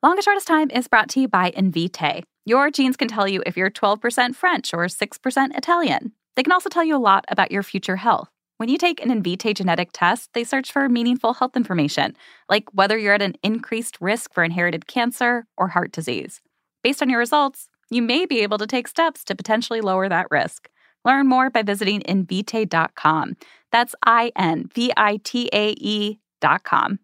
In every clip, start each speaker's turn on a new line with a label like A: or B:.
A: Longest Shortest Time is brought to you by Invitae. Your genes can tell you if you're 12% French or 6% Italian. They can also tell you a lot about your future health. When you take an Invitae genetic test, they search for meaningful health information, like whether you're at an increased risk for inherited cancer or heart disease. Based on your results, you may be able to take steps to potentially lower that risk. Learn more by visiting invitae.com. That's I N V I T A E.com.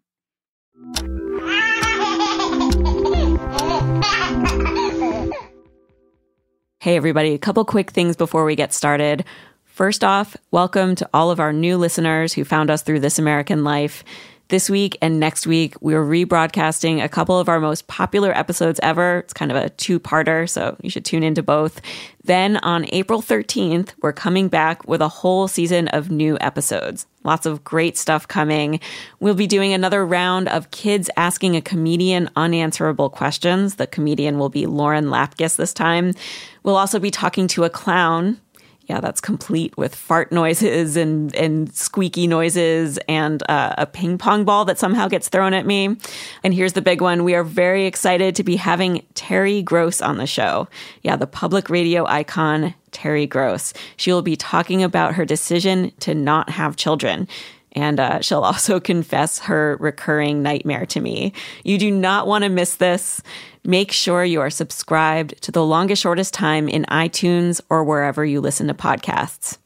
B: Hey, everybody, a couple quick things before we get started. First off, welcome to all of our new listeners who found us through This American Life. This week and next week, we're rebroadcasting a couple of our most popular episodes ever. It's kind of a two parter, so you should tune into both. Then on April 13th, we're coming back with a whole season of new episodes. Lots of great stuff coming. We'll be doing another round of kids asking a comedian unanswerable questions. The comedian will be Lauren Lapkus this time. We'll also be talking to a clown yeah, that's complete with fart noises and and squeaky noises and uh, a ping pong ball that somehow gets thrown at me. And here's the big one: we are very excited to be having Terry Gross on the show. Yeah, the public radio icon Terry Gross. She will be talking about her decision to not have children. And uh, she'll also confess her recurring nightmare to me. You do not want to miss this. Make sure you are subscribed to The Longest Shortest Time in iTunes or wherever you listen to podcasts.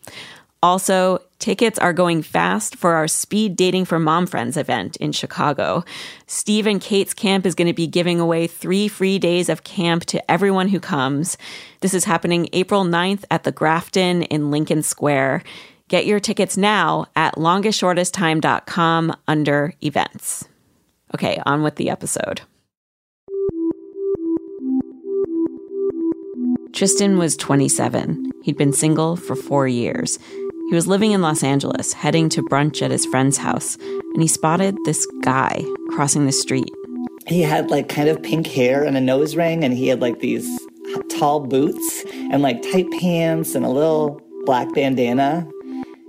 B: Also, tickets are going fast for our Speed Dating for Mom Friends event in Chicago. Steve and Kate's camp is going to be giving away three free days of camp to everyone who comes. This is happening April 9th at the Grafton in Lincoln Square. Get your tickets now at longestshortesttime.com under events. Okay, on with the episode. Trystan was 27. He'd been single for four years. He was living in Los Angeles, heading to brunch at his friend's house, and he spotted this guy crossing the street.
C: He had like kind of pink hair and a nose ring, and he had like these tall boots and like tight pants and a little black bandana.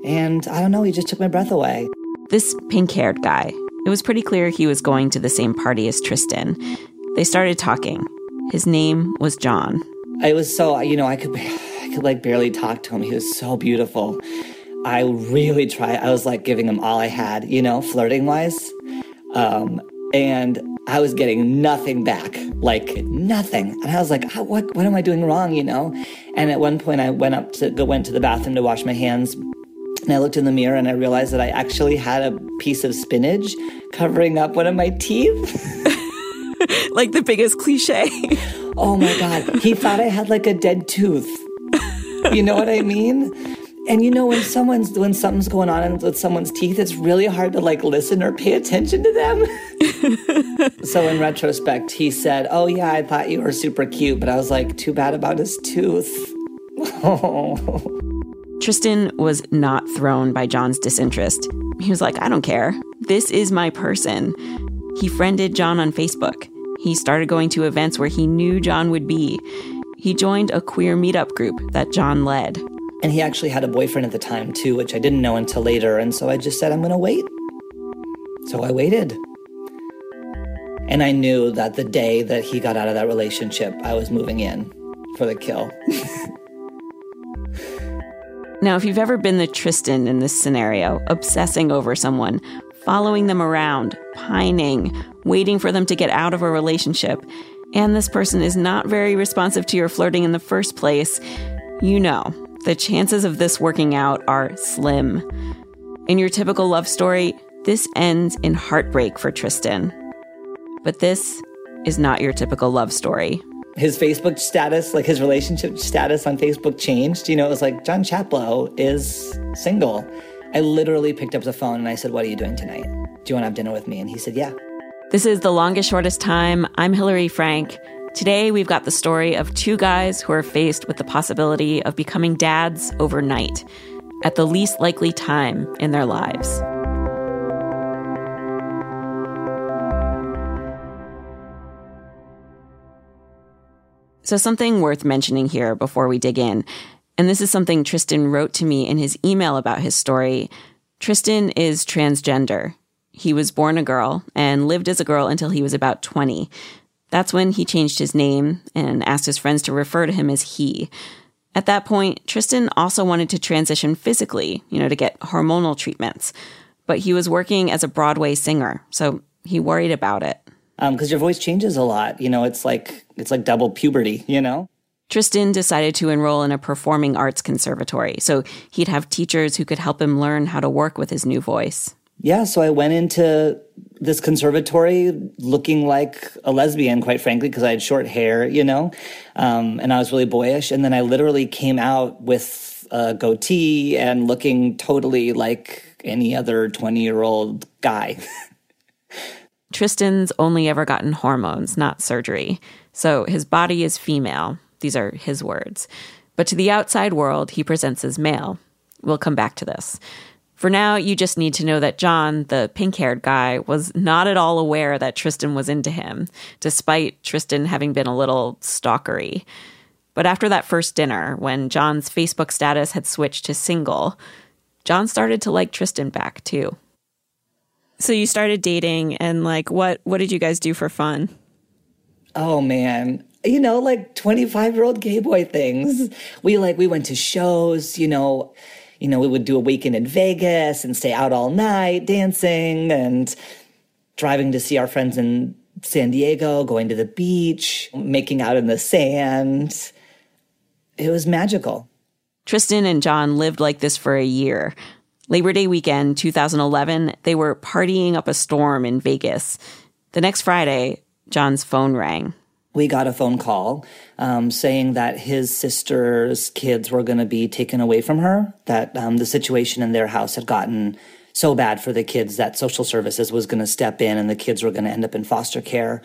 C: And I don't know, he just took my breath away.
B: This pink haired guy, it was pretty clear he was going to the same party as Trystan. They started talking. His name was John.
C: I was so, you know, I could, I could like barely talk to him. He was so beautiful. I really tried. I was like giving him all I had, you know, flirting wise. Um, and I was getting nothing back, like nothing. And I was like, what, what am I doing wrong, you know? And at one point I went up to go, went to the bathroom to wash my hands. And I looked in the mirror and I realized that I actually had a piece of spinach covering up one of my teeth.
B: like the biggest cliche.
C: oh my God. He thought I had like a dead tooth. You know what I mean? And you know when someone's when something's going on with someone's teeth, it's really hard to like listen or pay attention to them. so in retrospect, he said, "Oh yeah, I thought you were super cute," but I was like, "Too bad about his tooth."
B: Oh. Trystan was not thrown by John's disinterest. He was like, "I don't care. This is my person." He friended John on Facebook. He started going to events where he knew John would be. He joined a queer meetup group that John led.
C: And he actually had a boyfriend at the time, too, which I didn't know until later. And so I just said, I'm going to wait. So I waited. And I knew that the day that he got out of that relationship, I was moving in for the kill.
B: now, if you've ever been the Trystan in this scenario, obsessing over someone, following them around, pining, waiting for them to get out of a relationship, and this person is not very responsive to your flirting in the first place, you know the chances of this working out are slim. In your typical love story, this ends in heartbreak for Trystan. But this is not your typical love story.
C: His Facebook status, like his relationship status on Facebook changed. You know, it was like, John Chaplow is single. I literally picked up the phone and I said, What are you doing tonight? Do you want to have dinner with me? And he said, Yeah.
B: This is The Longest Shortest Time. I'm Hillary Frank. Today, we've got the story of two guys who are faced with the possibility of becoming dads overnight at the least likely time in their lives. So, something worth mentioning here before we dig in, and this is something Trystan wrote to me in his email about his story. Trystan is transgender. He was born a girl and lived as a girl until he was about 20. That's when he changed his name and asked his friends to refer to him as he. At that point, Trystan also wanted to transition physically, you know, to get hormonal treatments. But he was working as a Broadway singer, so he worried about it.
C: Because um, your voice changes a lot. You know, it's like it's like double puberty, you know?
B: Trystan decided to enroll in a performing arts conservatory, so he'd have teachers who could help him learn how to work with his new voice
C: yeah, so I went into this conservatory looking like a lesbian, quite frankly, because I had short hair, you know, um, and I was really boyish. And then I literally came out with a goatee and looking totally like any other 20 year old guy.
B: Trystan's only ever gotten hormones, not surgery. So his body is female. These are his words. But to the outside world, he presents as male. We'll come back to this. For now, you just need to know that John, the pink haired guy, was not at all aware that Trystan was into him, despite Trystan having been a little stalkery. But after that first dinner, when John's Facebook status had switched to single, John started to like Trystan back too. So you started dating and like what what did you guys do for fun?
C: Oh man, you know, like 25 year old gay boy things. We like, we went to shows, you know, you know, we would do a weekend in Vegas and stay out all night dancing and driving to see our friends in San Diego, going to the beach, making out in the sand. It was magical.
B: Trystan and John lived like this for a year. Labor Day weekend 2011, they were partying up a storm in Vegas. The next Friday, John's phone rang
C: we got a phone call um, saying that his sister's kids were going to be taken away from her, that um, the situation in their house had gotten so bad for the kids that social services was going to step in and the kids were going to end up in foster care.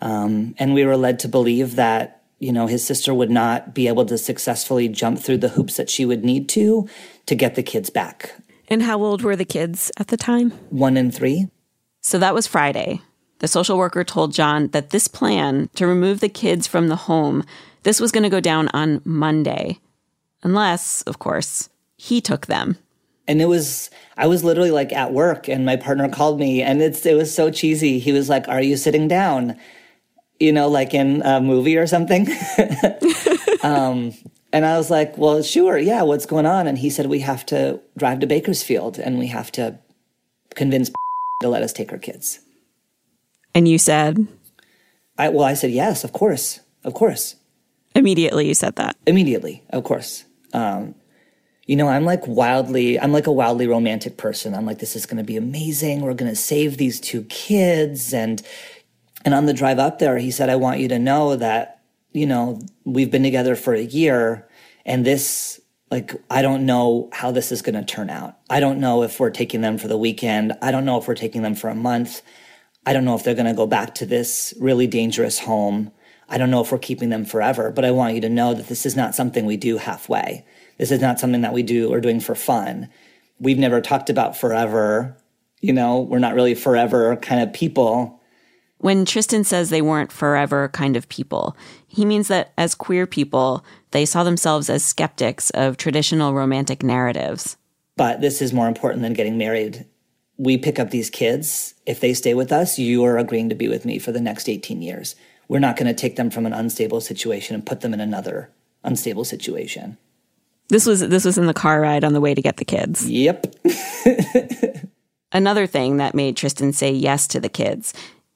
C: Um, and we were led to believe that, you know, his sister would not be able to successfully jump through the hoops that she would need to to get the kids back.
B: And how old were the kids at the time?
C: One and three.
B: So that was Friday. The social worker told John that this plan to remove the kids from the home, this was going to go down on Monday. Unless, of course, he took them.
C: And it was I was literally like at work and my partner called me and it's it was so cheesy. He was like, "Are you sitting down?" You know, like in a movie or something. um, and I was like, "Well, sure. Yeah, what's going on?" And he said, "We have to drive to Bakersfield and we have to convince to let us take our kids."
B: And you said?
C: I, well, I said, yes, of course. Of course.
B: Immediately, you said that.
C: Immediately, of course. Um, you know, I'm like wildly, I'm like a wildly romantic person. I'm like, this is going to be amazing. We're going to save these two kids. And, and on the drive up there, he said, I want you to know that, you know, we've been together for a year and this, like, I don't know how this is going to turn out. I don't know if we're taking them for the weekend. I don't know if we're taking them for a month. I don't know if they're going to go back to this really dangerous home. I don't know if we're keeping them forever, but I want you to know that this is not something we do halfway. This is not something that we do or doing for fun. We've never talked about forever. You know, we're not really forever kind of people.
B: When Trystan says they weren't forever kind of people, he means that as queer people, they saw themselves as skeptics of traditional romantic narratives.
C: But this is more important than getting married we pick up these kids. If they stay with us, you are agreeing to be with me for the next 18 years. We're not going to take them from an unstable situation and put them in another unstable situation.
B: This was this was in the car ride on the way to get the kids.
C: Yep.
B: Another thing that made Trystan say yes to the kids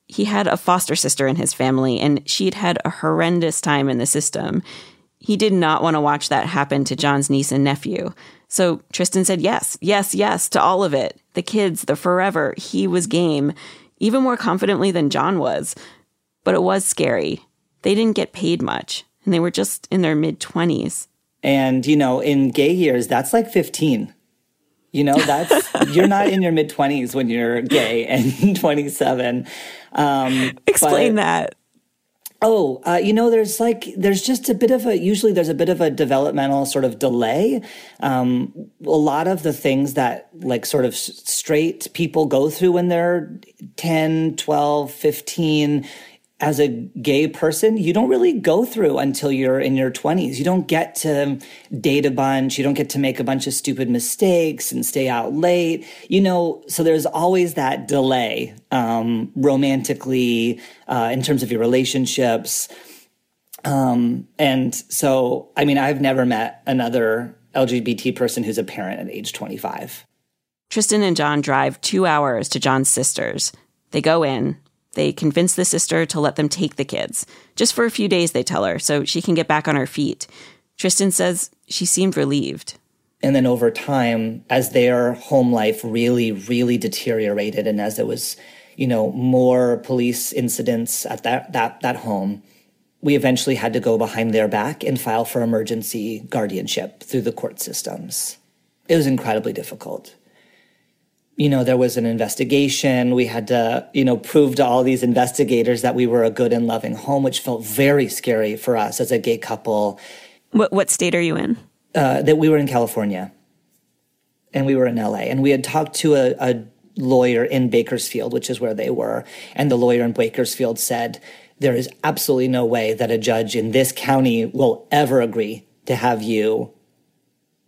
B: he had a foster sister in his family, and she'd had a horrendous time in the system. He did not want to watch that happen to John's niece and nephew. So Trystan said yes, yes, yes to all of it. The kids, the forever. He was game, even more confidently than John was. But it was scary. They didn't get paid much, and they were just in their mid 20s.
C: And, you know, in gay years, that's like 15. You know, that's, you're not in your mid 20s when you're gay and 27.
B: Um, Explain but, that.
C: Oh, uh, you know, there's like, there's just a bit of a, usually there's a bit of a developmental sort of delay. Um, a lot of the things that like sort of straight people go through when they're 10, 12, 15, as a gay person, you don't really go through until you're in your 20s. You don't get to date a bunch. You don't get to make a bunch of stupid mistakes and stay out late. You know, so there's always that delay, um, romantically, uh, in terms of your relationships. Um, and so, I mean, I've never met another LGBT person who's a parent at age 25.
B: Trystan and John drive two hours to John's sister's. They go in, they convince the sister to let them take the kids. Just for a few days, they tell her, so she can get back on her feet. Trystan says she seemed relieved.
C: And then over time, as their home life really, really deteriorated, and as there was, you know, more police incidents at that that that home, we eventually had to go behind their back and file for emergency guardianship through the court systems. It was incredibly difficult you know, there was an investigation. We had to, you know, prove to all these investigators that we were a good and loving home, which felt very scary for us as a gay couple.
B: What, what state are you in?
C: Uh, that we were in California and we were in LA. And we had talked to a, a lawyer in Bakersfield, which is where they were. And the lawyer in Bakersfield said, there is absolutely no way that a judge in this county will ever agree to have you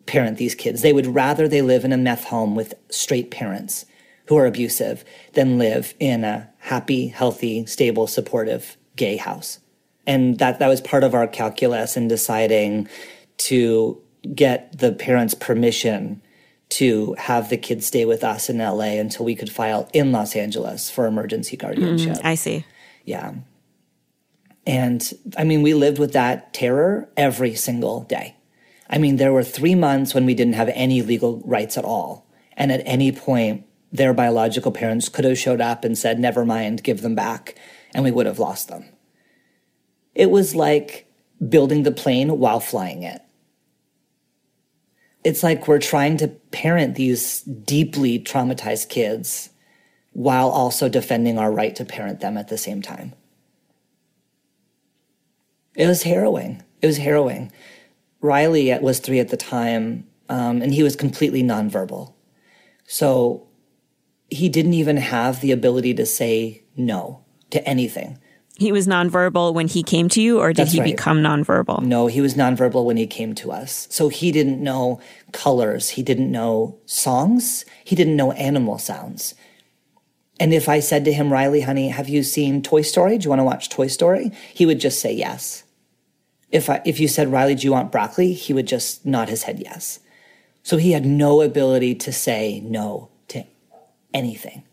C: parent these kids. They would rather they live in a meth home with straight parents who are abusive than live in a happy, healthy, stable, supportive gay house. And that, that was part of our calculus in deciding to get the parents' permission to have the kids stay with us in LA until we could file in Los Angeles for emergency guardianship.
B: Mm, I see.
C: Yeah. And I mean, we lived with that terror every single day. I mean, there were three months when we didn't have any legal rights at all. And at any point, their biological parents could have showed up and said, never mind, give them back, and we would have lost them. It was like building the plane while flying it. It's like we're trying to parent these deeply traumatized kids while also defending our right to parent them at the same time. It was harrowing. It was harrowing. Riley was three at the time, um, and he was completely nonverbal. So he didn't even have the ability to say no to anything.
B: He was nonverbal when he came to you, or did That's he right. become nonverbal?
C: No, he was nonverbal when he came to us. So he didn't know colors, he didn't know songs, he didn't know animal sounds. And if I said to him, Riley, honey, have you seen Toy Story? Do you want to watch Toy Story? He would just say yes. If I, if you said, Riley, do you want broccoli? He would just nod his head yes. So he had no ability to say no to anything.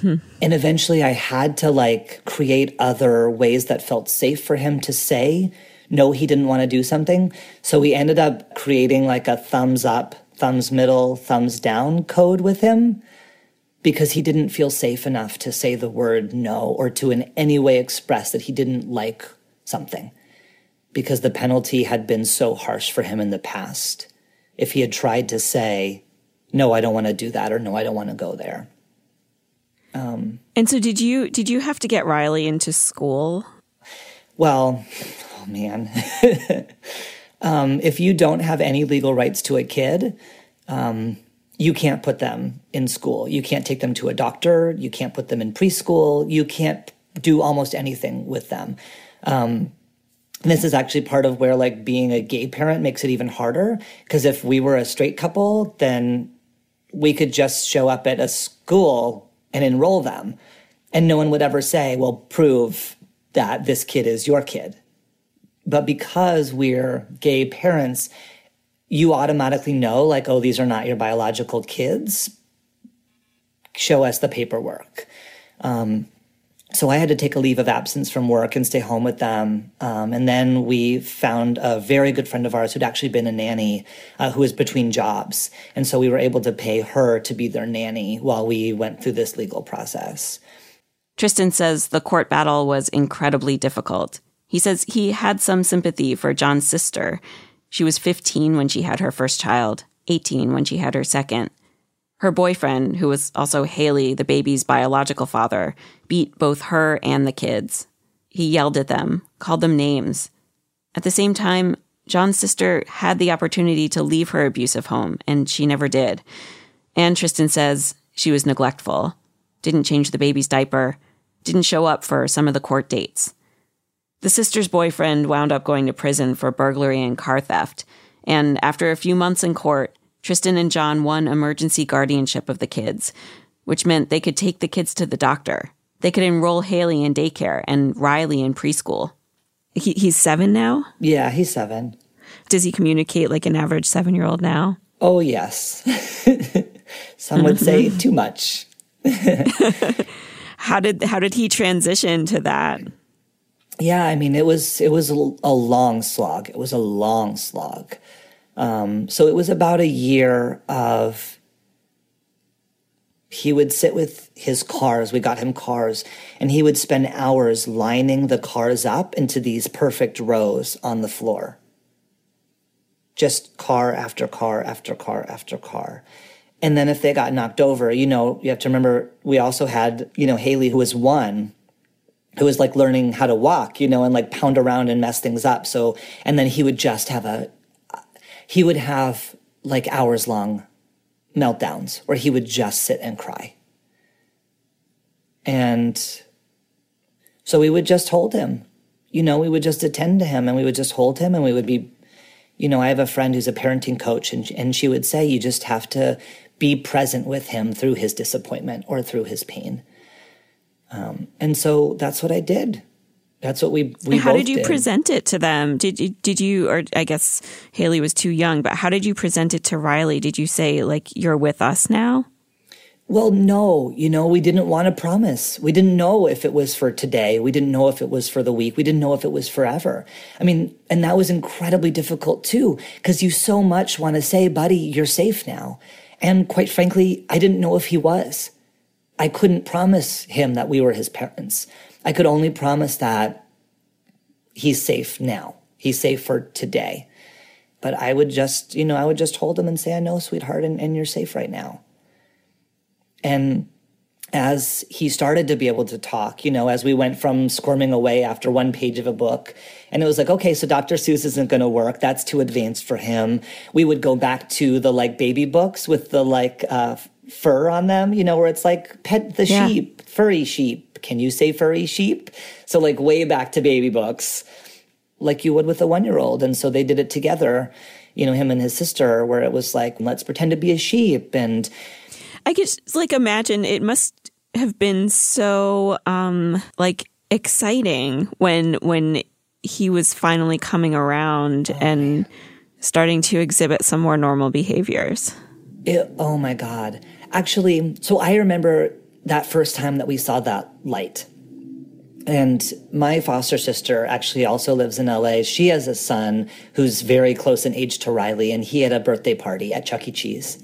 C: Hmm. And eventually I had to like create other ways that felt safe for him to say no, he didn't want to do something. So we ended up creating like a thumbs up, thumbs middle, thumbs down code with him because he didn't feel safe enough to say the word no or to in any way express that he didn't like something because the penalty had been so harsh for him in the past. If he had tried to say, no, I don't want to do that, or no, I don't want to go there.
B: Um, and so, did you did you have to get Riley into school?
C: Well, oh man, um, if you don't have any legal rights to a kid, um, you can't put them in school. You can't take them to a doctor. You can't put them in preschool. You can't do almost anything with them. Um, and this is actually part of where like being a gay parent makes it even harder because if we were a straight couple, then we could just show up at a school and enroll them. And no one would ever say, well, prove that this kid is your kid. But because we're gay parents, you automatically know, like, oh, these are not your biological kids. show us the paperwork. Um, so I had to take a leave of absence from work and stay home with them. Um, and then we found a very good friend of ours who'd actually been a nanny uh, who was between jobs. And so we were able to pay her to be their nanny while we went through this legal process.
B: Trystan says the court battle was incredibly difficult. He says he had some sympathy for John's sister. She was 15 when she had her first child, 18 when she had her second. Her boyfriend, who was also Haley, the baby's biological father, beat both her and the kids. He yelled at them, called them names. At the same time, John's sister had the opportunity to leave her abusive home, and she never did. And Trystan says she was neglectful, didn't change the baby's diaper, didn't show up for some of the court dates. The sister's boyfriend wound up going to prison for burglary and car theft, and after a few months in court, Trystan and John won emergency guardianship of the kids, which meant they could take the kids to the doctor. They could enroll Haley in daycare and Riley in preschool. He, he's seven now?
C: Yeah, he's seven.
B: Does he communicate like an average seven year old now?
C: Oh, yes. Some would say mm-hmm. too much.
B: how did how did he transition to that?
C: Yeah, I mean, it was it was a, a long slog. It was a long slog. Um, so it was about a year of he would sit with his cars. We got him cars, and he would spend hours lining the cars up into these perfect rows on the floor. Just car after car after car after car. And then if they got knocked over, you know, you have to remember we also had, you know, Haley, who was one, who was like learning how to walk, you know, and like pound around and mess things up. So, and then he would just have a he would have like hours long meltdowns where he would just sit and cry. And so we would just hold him. You know, we would just attend to him and we would just hold him and we would be, you know, I have a friend who's a parenting coach and, and she would say, you just have to be present with him through his disappointment or through his pain. Um, and so that's what I did. That's what we we.
B: How did you
C: did.
B: present it to them? Did you did you or I guess Haley was too young, but how did you present it to Riley? Did you say like you're with us now?
C: Well, no, you know, we didn't want to promise. We didn't know if it was for today. We didn't know if it was for the week. We didn't know if it was forever. I mean, and that was incredibly difficult too, because you so much want to say, buddy, you're safe now. And quite frankly, I didn't know if he was. I couldn't promise him that we were his parents. I could only promise that he's safe now. He's safe for today. But I would just, you know, I would just hold him and say, I know, sweetheart, and, and you're safe right now. And as he started to be able to talk, you know, as we went from squirming away after one page of a book, and it was like, okay, so Dr. Seuss isn't going to work. That's too advanced for him. We would go back to the like baby books with the like uh, fur on them, you know, where it's like pet the yeah. sheep, furry sheep can you say furry sheep? So, like, way back to baby books, like you would with a one year old. And so they did it together, you know, him and his sister, where it was like, let's pretend to be a sheep. And
B: I could like imagine it must have been so, um, like, exciting when, when he was finally coming around oh, and man. starting to exhibit some more normal behaviors.
C: It, oh my God. Actually, so I remember that first time that we saw that light. And my foster sister actually also lives in LA. She has a son who's very close in age to Riley, and he had a birthday party at Chuck E. Cheese.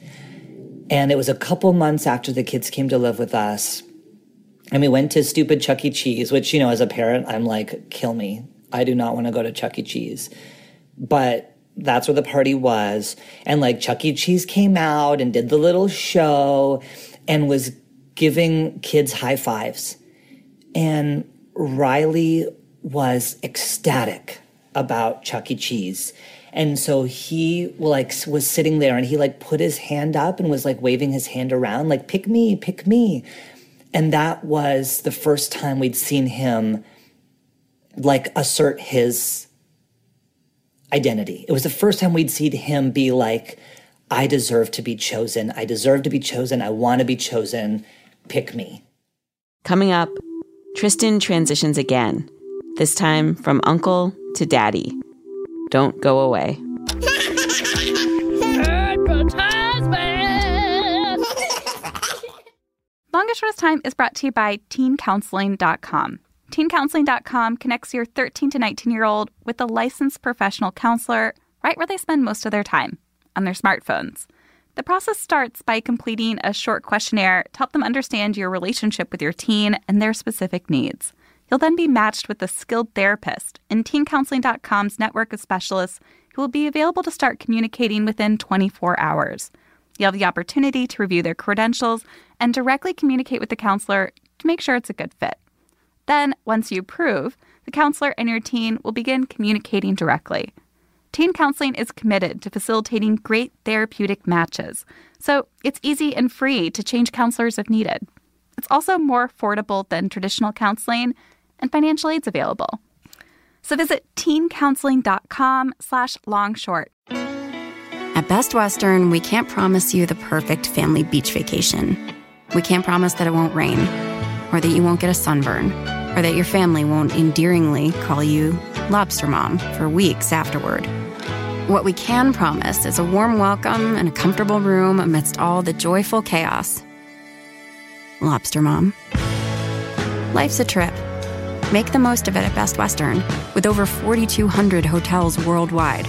C: And it was a couple months after the kids came to live with us. And we went to stupid Chuck E. Cheese, which, you know, as a parent, I'm like, kill me. I do not want to go to Chuck E. Cheese. But that's where the party was. And like Chuck E. Cheese came out and did the little show and was giving kids high fives. And Riley was ecstatic about Chuck E. Cheese. And so he like was sitting there and he like put his hand up and was like waving his hand around like pick me, pick me. And that was the first time we'd seen him like assert his identity. It was the first time we'd seen him be like I deserve to be chosen. I deserve to be chosen. I want to be chosen pick me.
B: Coming up, Trystan transitions again, this time from uncle to daddy. Don't go away.
A: Longest Shortest Time is brought to you by teencounseling.com. Teencounseling.com connects your 13 to 19 year old with a licensed professional counselor right where they spend most of their time on their smartphones. The process starts by completing a short questionnaire to help them understand your relationship with your teen and their specific needs. You'll then be matched with a skilled therapist in teencounseling.com's network of specialists who will be available to start communicating within 24 hours. You'll have the opportunity to review their credentials and directly communicate with the counselor to make sure it's a good fit. Then, once you approve, the counselor and your teen will begin communicating directly. Teen counseling is committed to facilitating great therapeutic matches, so it's easy and free to change counselors if needed. It's also more affordable than traditional counseling, and financial aid's available. So visit teencounseling.com slash longshort.
D: At Best Western, we can't promise you the perfect family beach vacation. We can't promise that it won't rain, or that you won't get a sunburn, or that your family won't endearingly call you Lobster Mom for weeks afterward. What we can promise is a warm welcome and a comfortable room amidst all the joyful chaos. Lobster Mom. Life's a trip. Make the most of it at Best Western, with over 4,200 hotels worldwide.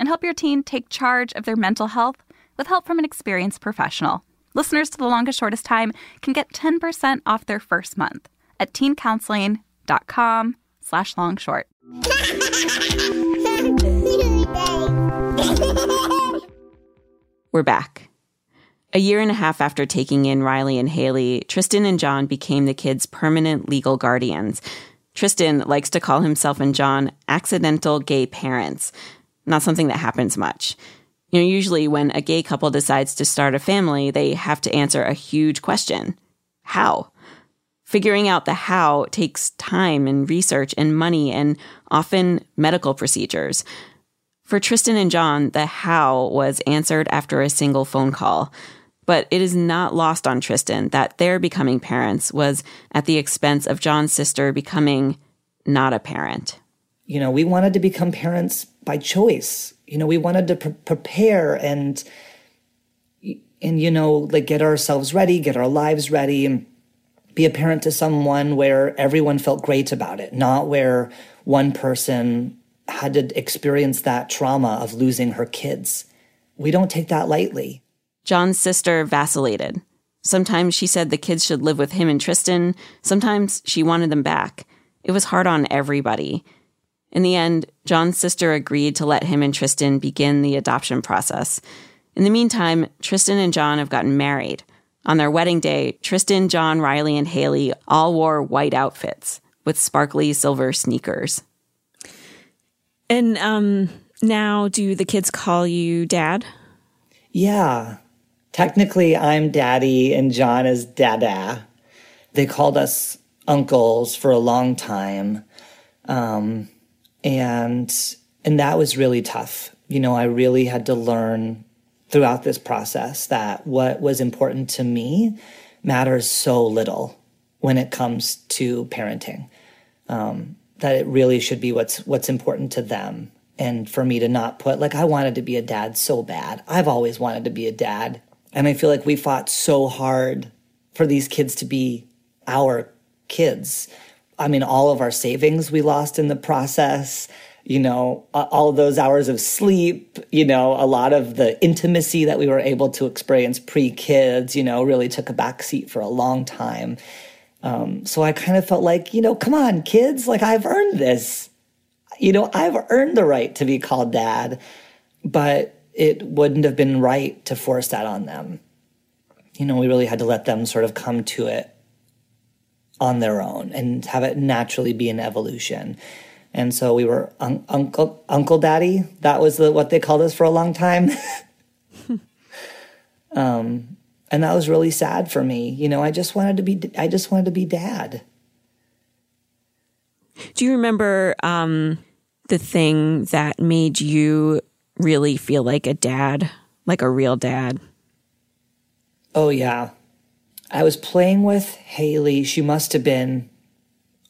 A: and help your teen take charge of their mental health with help from an experienced professional. Listeners to The Longest Shortest Time can get 10% off their first month at teencounseling.com slash longshort.
B: We're back. A year and a half after taking in Riley and Haley, Trystan and John became the kids' permanent legal guardians. Trystan likes to call himself and John accidental gay parents not something that happens much. You know, usually when a gay couple decides to start a family, they have to answer a huge question How? Figuring out the how takes time and research and money and often medical procedures. For Trystan and John, the how was answered after a single phone call. But it is not lost on Trystan that their becoming parents was at the expense of John's sister becoming not a parent.
C: You know, we wanted to become parents by choice. You know, we wanted to pre- prepare and and you know, like get ourselves ready, get our lives ready, and be a parent to someone where everyone felt great about it, not where one person had to experience that trauma of losing her kids. We don't take that lightly.
B: John's sister vacillated. Sometimes she said the kids should live with him and Trystan. Sometimes she wanted them back. It was hard on everybody. In the end, John's sister agreed to let him and Trystan begin the adoption process. In the meantime, Trystan and John have gotten married. On their wedding day, Trystan, John, Riley, and Haley all wore white outfits with sparkly silver sneakers.
E: And um, now, do the kids call you dad?
C: Yeah. Technically, I'm daddy and John is dada. They called us uncles for a long time. Um, and and that was really tough. You know i really had to learn throughout this process that what was important to me matters so little when it comes to parenting. Um, that it really should be what's what's important to them and for me to not put like i wanted to be a dad so bad. I've always wanted to be a dad. And i feel like we fought so hard for these kids to be our kids I mean, all of our savings we lost in the process, you know, all those hours of sleep, you know, a lot of the intimacy that we were able to experience pre kids, you know, really took a backseat for a long time. Um, so I kind of felt like, you know, come on, kids, like I've earned this. You know, I've earned the right to be called dad, but it wouldn't have been right to force that on them. You know, we really had to let them sort of come to it on their own and have it naturally be an evolution. And so we were un- uncle uncle daddy. That was the, what they called us for a long time. Um, and that was really sad for me. You know, I just wanted to be, I just wanted to be dad.
E: Do you remember um, the thing that made you really feel like a dad, like a real dad?
C: Oh, yeah. I was playing with Haley. She must have been,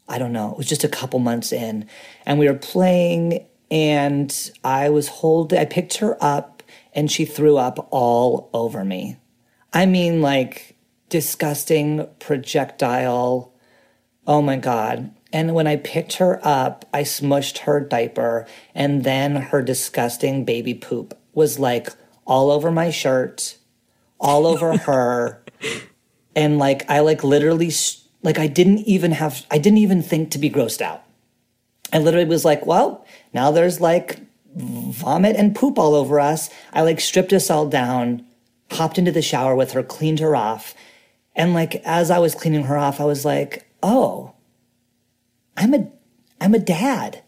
C: I don't know, it was just a couple months in. And we were playing, and I was holding, I picked her up, and she threw up all over me. I mean, like disgusting projectile. Oh my God. And when I picked her up, I smushed her diaper, and then her disgusting baby poop was like all over my shirt, all over her. And like, I like literally, like, I didn't even have, I didn't even think to be grossed out. I literally was like, well, now there's like vomit and poop all over us. I like stripped us all down, hopped into the shower with her, cleaned her off. And like, as I was cleaning her off, I was like, oh, I'm a I'm a dad.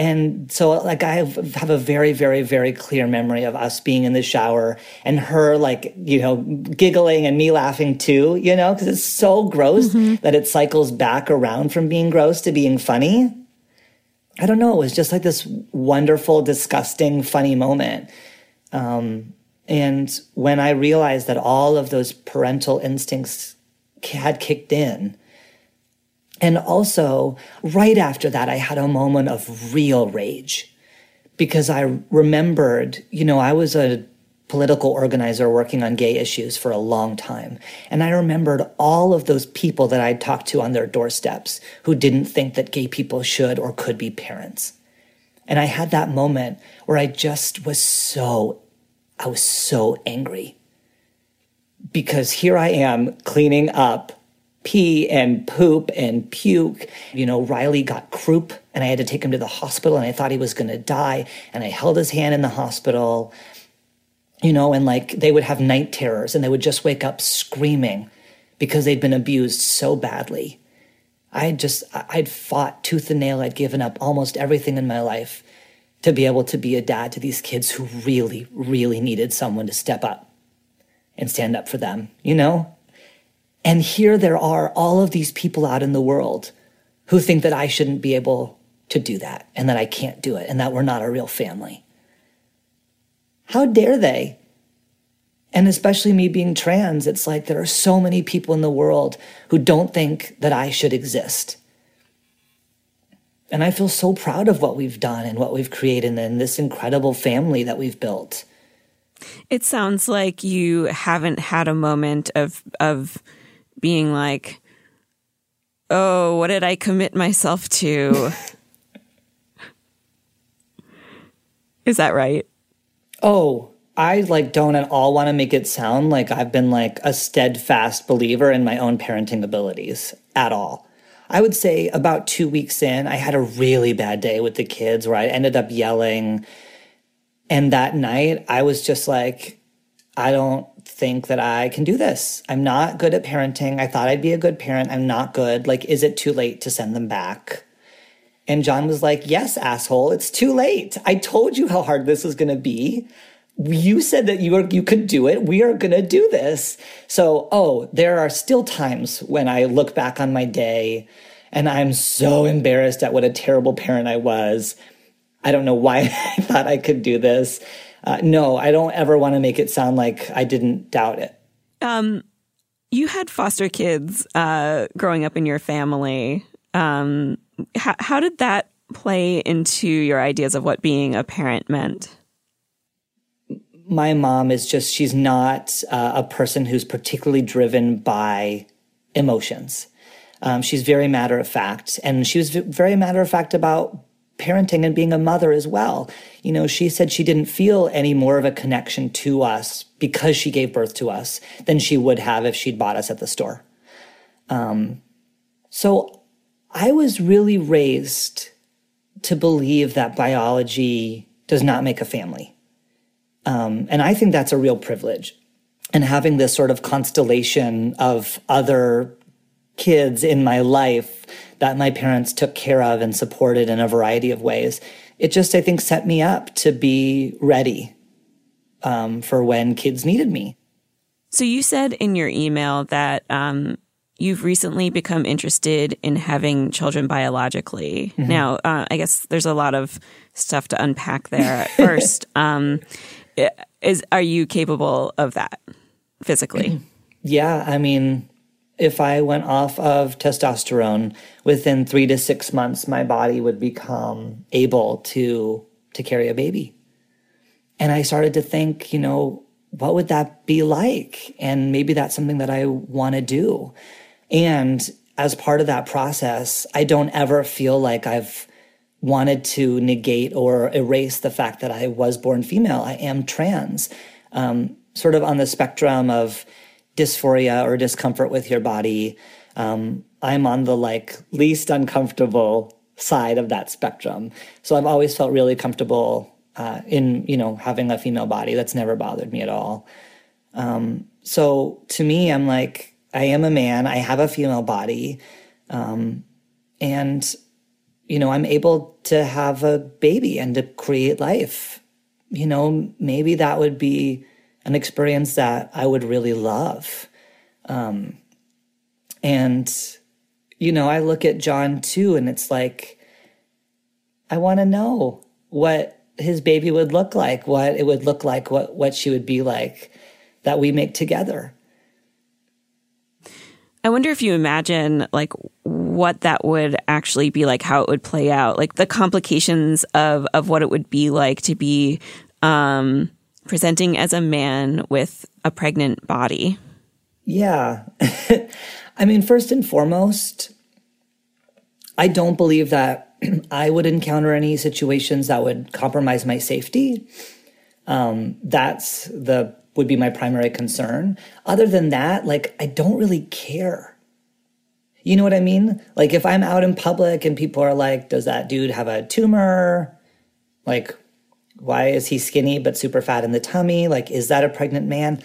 C: And so like I have, a very very very clear memory of us being in the shower and her like, you know, giggling and me laughing too, you know, cuz it's so gross mm-hmm. that it cycles back around from being gross to being funny. I don't know, it was just like this wonderful disgusting funny moment. Um, and when I realized that all of those parental instincts had kicked in, and also, right after that, I had a moment of real rage because I remembered, you know, I was a political organizer working on gay issues for a long time. And I remembered all of those people that I'd talked to on their doorsteps who didn't think that gay people should or could be parents. And I had that moment where I just was so, I was so angry because here I am cleaning up pee and poop and puke. You know, Riley got croup and I had to take him to the hospital and I thought he was going to die. And I held his hand in the hospital, you know, and like they would have night terrors and they would just wake up screaming because they'd been abused so badly. I had just, I'd fought tooth and nail. I'd given up almost everything in my life to be able to be a dad to these kids who really, really needed someone to step up and stand up for them, you know? And here there are all of these people out in the world who think that I shouldn't be able to do that and that I can't do it and that we're not a real family. How dare they? And especially me being trans, it's like there are so many people in the world who don't think that I should exist. And I feel so proud of what we've done and what we've created and this incredible family that we've built.
E: It sounds like you haven't had a moment of of being like, oh, what did I commit myself to? Is that right?
C: Oh, I like don't at all want to make it sound like I've been like a steadfast believer in my own parenting abilities at all. I would say about two weeks in, I had a really bad day with the kids where I ended up yelling. And that night, I was just like, I don't think that I can do this. I'm not good at parenting. I thought I'd be a good parent. I'm not good. Like, is it too late to send them back? And John was like, Yes, asshole, it's too late. I told you how hard this was going to be. You said that you were, you could do it. We are going to do this. So, oh, there are still times when I look back on my day and I'm so embarrassed at what a terrible parent I was. I don't know why I thought I could do this uh, no, I don't ever want to make it sound like I didn't doubt it.
E: Um, you had foster kids uh, growing up in your family. Um, how, how did that play into your ideas of what being a parent meant?
C: My mom is just, she's not uh, a person who's particularly driven by emotions. Um, she's very matter of fact. And she was very matter of fact about parenting and being a mother as well. You know, she said she didn't feel any more of a connection to us because she gave birth to us than she would have if she'd bought us at the store. Um, so I was really raised to believe that biology does not make a family. Um, and I think that's a real privilege. And having this sort of constellation of other kids in my life that my parents took care of and supported in a variety of ways. It just, I think, set me up to be ready um, for when kids needed me.
E: So you said in your email that um, you've recently become interested in having children biologically. Mm-hmm. Now, uh, I guess there's a lot of stuff to unpack there. At first, um, is are you capable of that physically?
C: Yeah, I mean, if I went off of testosterone within three to six months, my body would become able to to carry a baby. And I started to think, you know, what would that be like? And maybe that's something that I want to do. And as part of that process, I don't ever feel like I've wanted to negate or erase the fact that I was born female. I am trans, um, sort of on the spectrum of dysphoria or discomfort with your body. Um, I'm on the like least uncomfortable side of that spectrum. So I've always felt really comfortable uh, in you know having a female body. That's never bothered me at all. Um, so to me, I'm like I am a man. I have a female body, um, and you know I'm able to have a baby and to create life. You know, maybe that would be an experience that I would really love. Um, and you know, I look at John too, and it's like I want to know what his baby would look like, what it would look like, what what she would be like that we make together.
E: I wonder if you imagine like what that would actually be like, how it would play out, like the complications of of what it would be like to be um, presenting as a man with a pregnant body.
C: Yeah, I mean, first and foremost, I don't believe that I would encounter any situations that would compromise my safety. Um, that's the would be my primary concern. Other than that, like I don't really care. You know what I mean? Like if I'm out in public and people are like, "Does that dude have a tumor?" Like, why is he skinny but super fat in the tummy? Like, is that a pregnant man?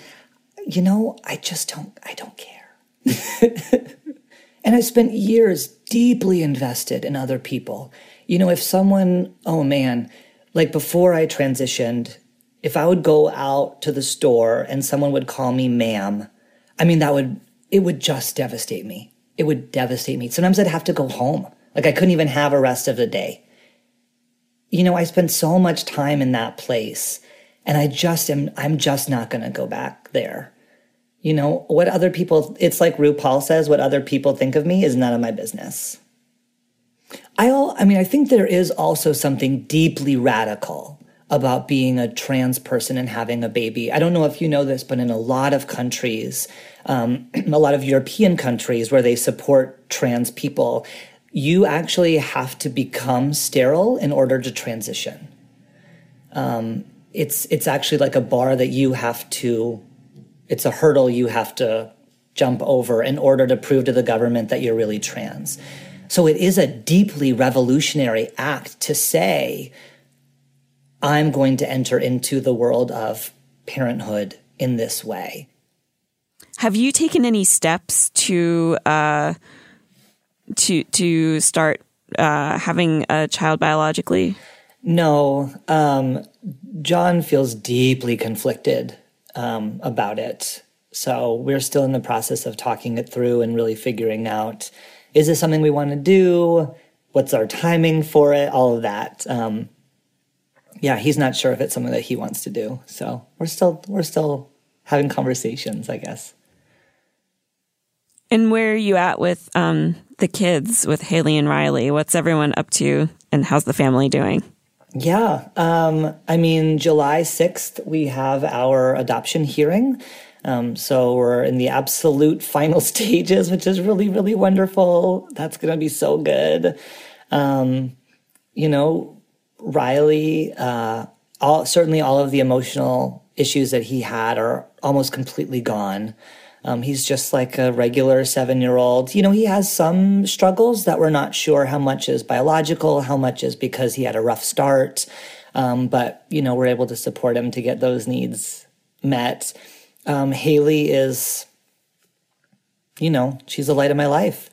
C: You know, I just don't. I don't care. And I spent years deeply invested in other people. You know, if someone, oh man, like before I transitioned, if I would go out to the store and someone would call me ma'am, I mean, that would, it would just devastate me. It would devastate me. Sometimes I'd have to go home. Like I couldn't even have a rest of the day. You know, I spent so much time in that place and I just am, I'm just not going to go back there. You know, what other people, it's like RuPaul says, what other people think of me is none of my business. I, all, I mean, I think there is also something deeply radical about being a trans person and having a baby. I don't know if you know this, but in a lot of countries, um, a lot of European countries where they support trans people, you actually have to become sterile in order to transition. Um, it's it's actually like a bar that you have to it's a hurdle you have to jump over in order to prove to the government that you're really trans. So it is a deeply revolutionary act to say, I'm going to enter into the world of parenthood in this way.
E: Have you taken any steps to uh, to to start uh, having a child biologically?
C: No, um, John feels deeply conflicted um, about it. So we're still in the process of talking it through and really figuring out is this something we want to do? What's our timing for it? All of that. Um, yeah, he's not sure if it's something that he wants to do. So we're still we're still having conversations, I guess.
E: And where are you at with um, the kids, with Haley and Riley? What's everyone up to, and how's the family doing?
C: Yeah. Um, I mean, July 6th, we have our adoption hearing. Um, so we're in the absolute final stages, which is really, really wonderful. That's going to be so good. Um, you know, Riley, uh, all, certainly all of the emotional issues that he had are almost completely gone. Um, he's just like a regular seven year old. You know, he has some struggles that we're not sure how much is biological, how much is because he had a rough start. Um, but, you know, we're able to support him to get those needs met. Um, Haley is, you know, she's the light of my life.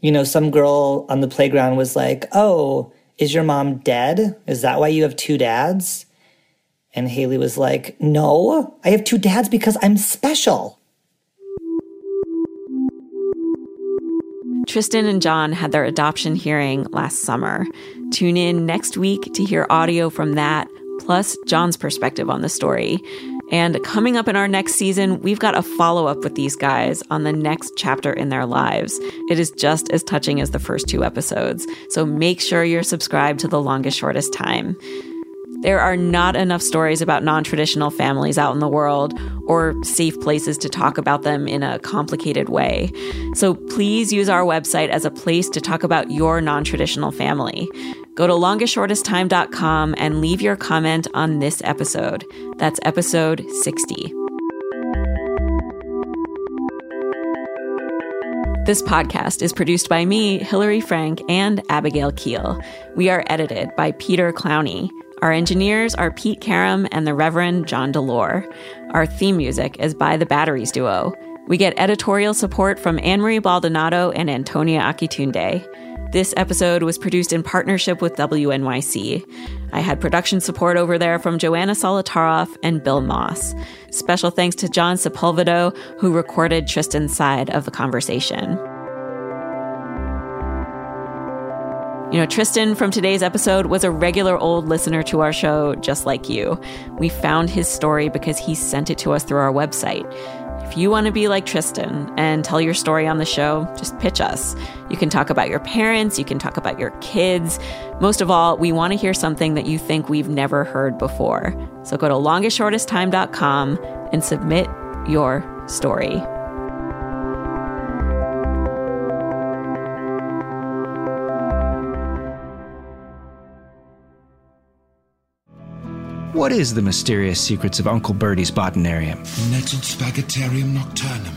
C: You know, some girl on the playground was like, Oh, is your mom dead? Is that why you have two dads? And Haley was like, No, I have two dads because I'm special.
B: Trystan and John had their adoption hearing last summer. Tune in next week to hear audio from that, plus John's perspective on the story. And coming up in our next season, we've got a follow up with these guys on the next chapter in their lives. It is just as touching as the first two episodes, so make sure you're subscribed to The Longest Shortest Time. There are not enough stories about non traditional families out in the world or safe places to talk about them in a complicated way. So please use our website as a place to talk about your non traditional family. Go to longestshortesttime.com and leave your comment on this episode. That's episode 60. This podcast is produced by me, Hillary Frank, and Abigail Keel. We are edited by Peter Clowney. Our engineers are Pete Karam and the Reverend John Delore. Our theme music is by the Batteries Duo. We get editorial support from Anne Marie Baldonado and Antonia Akitunde. This episode was produced in partnership with WNYC. I had production support over there from Joanna Solotaroff and Bill Moss. Special thanks to John Sepulvedo, who recorded Trystan's side of the conversation. You know, Trystan from today's episode was a regular old listener to our show, just like you. We found his story because he sent it to us through our website. If you want to be like Trystan and tell your story on the show, just pitch us. You can talk about your parents, you can talk about your kids. Most of all, we want to hear something that you think we've never heard before. So go to longestshortesttime.com and submit your story.
F: What is the mysterious secrets of Uncle Bertie's botanarium?
G: Netted Spaghettarium nocturnum.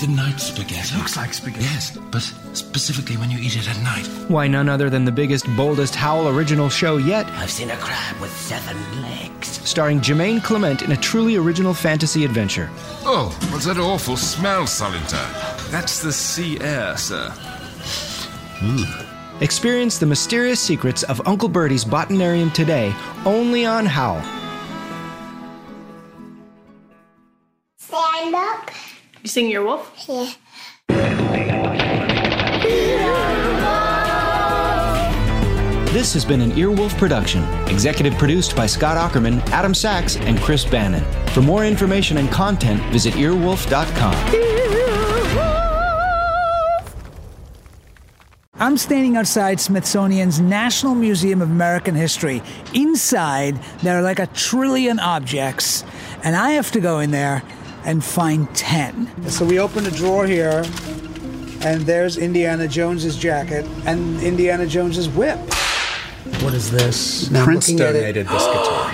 G: The night spaghetti.
H: Looks like spaghetti.
G: Yes, but specifically when you eat it at night.
F: Why, none other than the biggest, boldest Howl original show yet.
H: I've seen a crab with seven legs.
F: Starring Jermaine Clement in a truly original fantasy adventure.
I: Oh, what's that awful smell, Solinter?
J: That's the sea air, sir.
F: Ooh. Experience the mysterious secrets of Uncle Bertie's Botanarium today, only on Howl.
K: Stand up.
L: You sing your wolf?
K: Yeah.
F: This has been an Earwolf production, executive produced by Scott Aukerman, Adam Sachs, and Chris Bannon. For more information and content, visit earwolf.com.
M: I'm standing outside Smithsonian's National Museum of American History. Inside, there are like a trillion objects, and I have to go in there and find 10. So we open a drawer here, and there's Indiana Jones's jacket and Indiana Jones's whip. What is this?
N: Now Prince donated this guitar.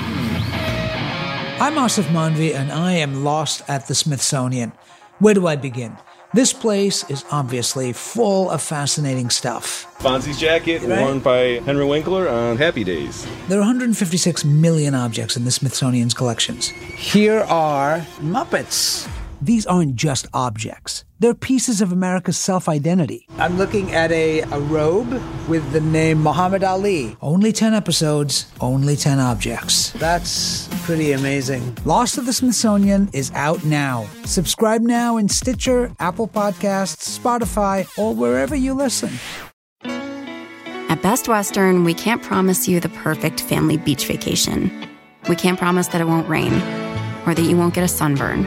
M: I'm Aasif Mandvi, and I am lost at the Smithsonian. Where do I begin? This place is obviously full of fascinating stuff.
O: Fonzie's jacket, right? worn by Henry Winkler on Happy Days.
M: There are 156 million objects in the Smithsonian's collections. Here are Muppets. These aren't just objects. They're pieces of America's self identity. I'm looking at a, a robe with the name Muhammad Ali. Only 10 episodes, only 10 objects. That's pretty amazing. Lost of the Smithsonian is out now. Subscribe now in Stitcher, Apple Podcasts, Spotify, or wherever you listen.
D: At Best Western, we can't promise you the perfect family beach vacation. We can't promise that it won't rain or that you won't get a sunburn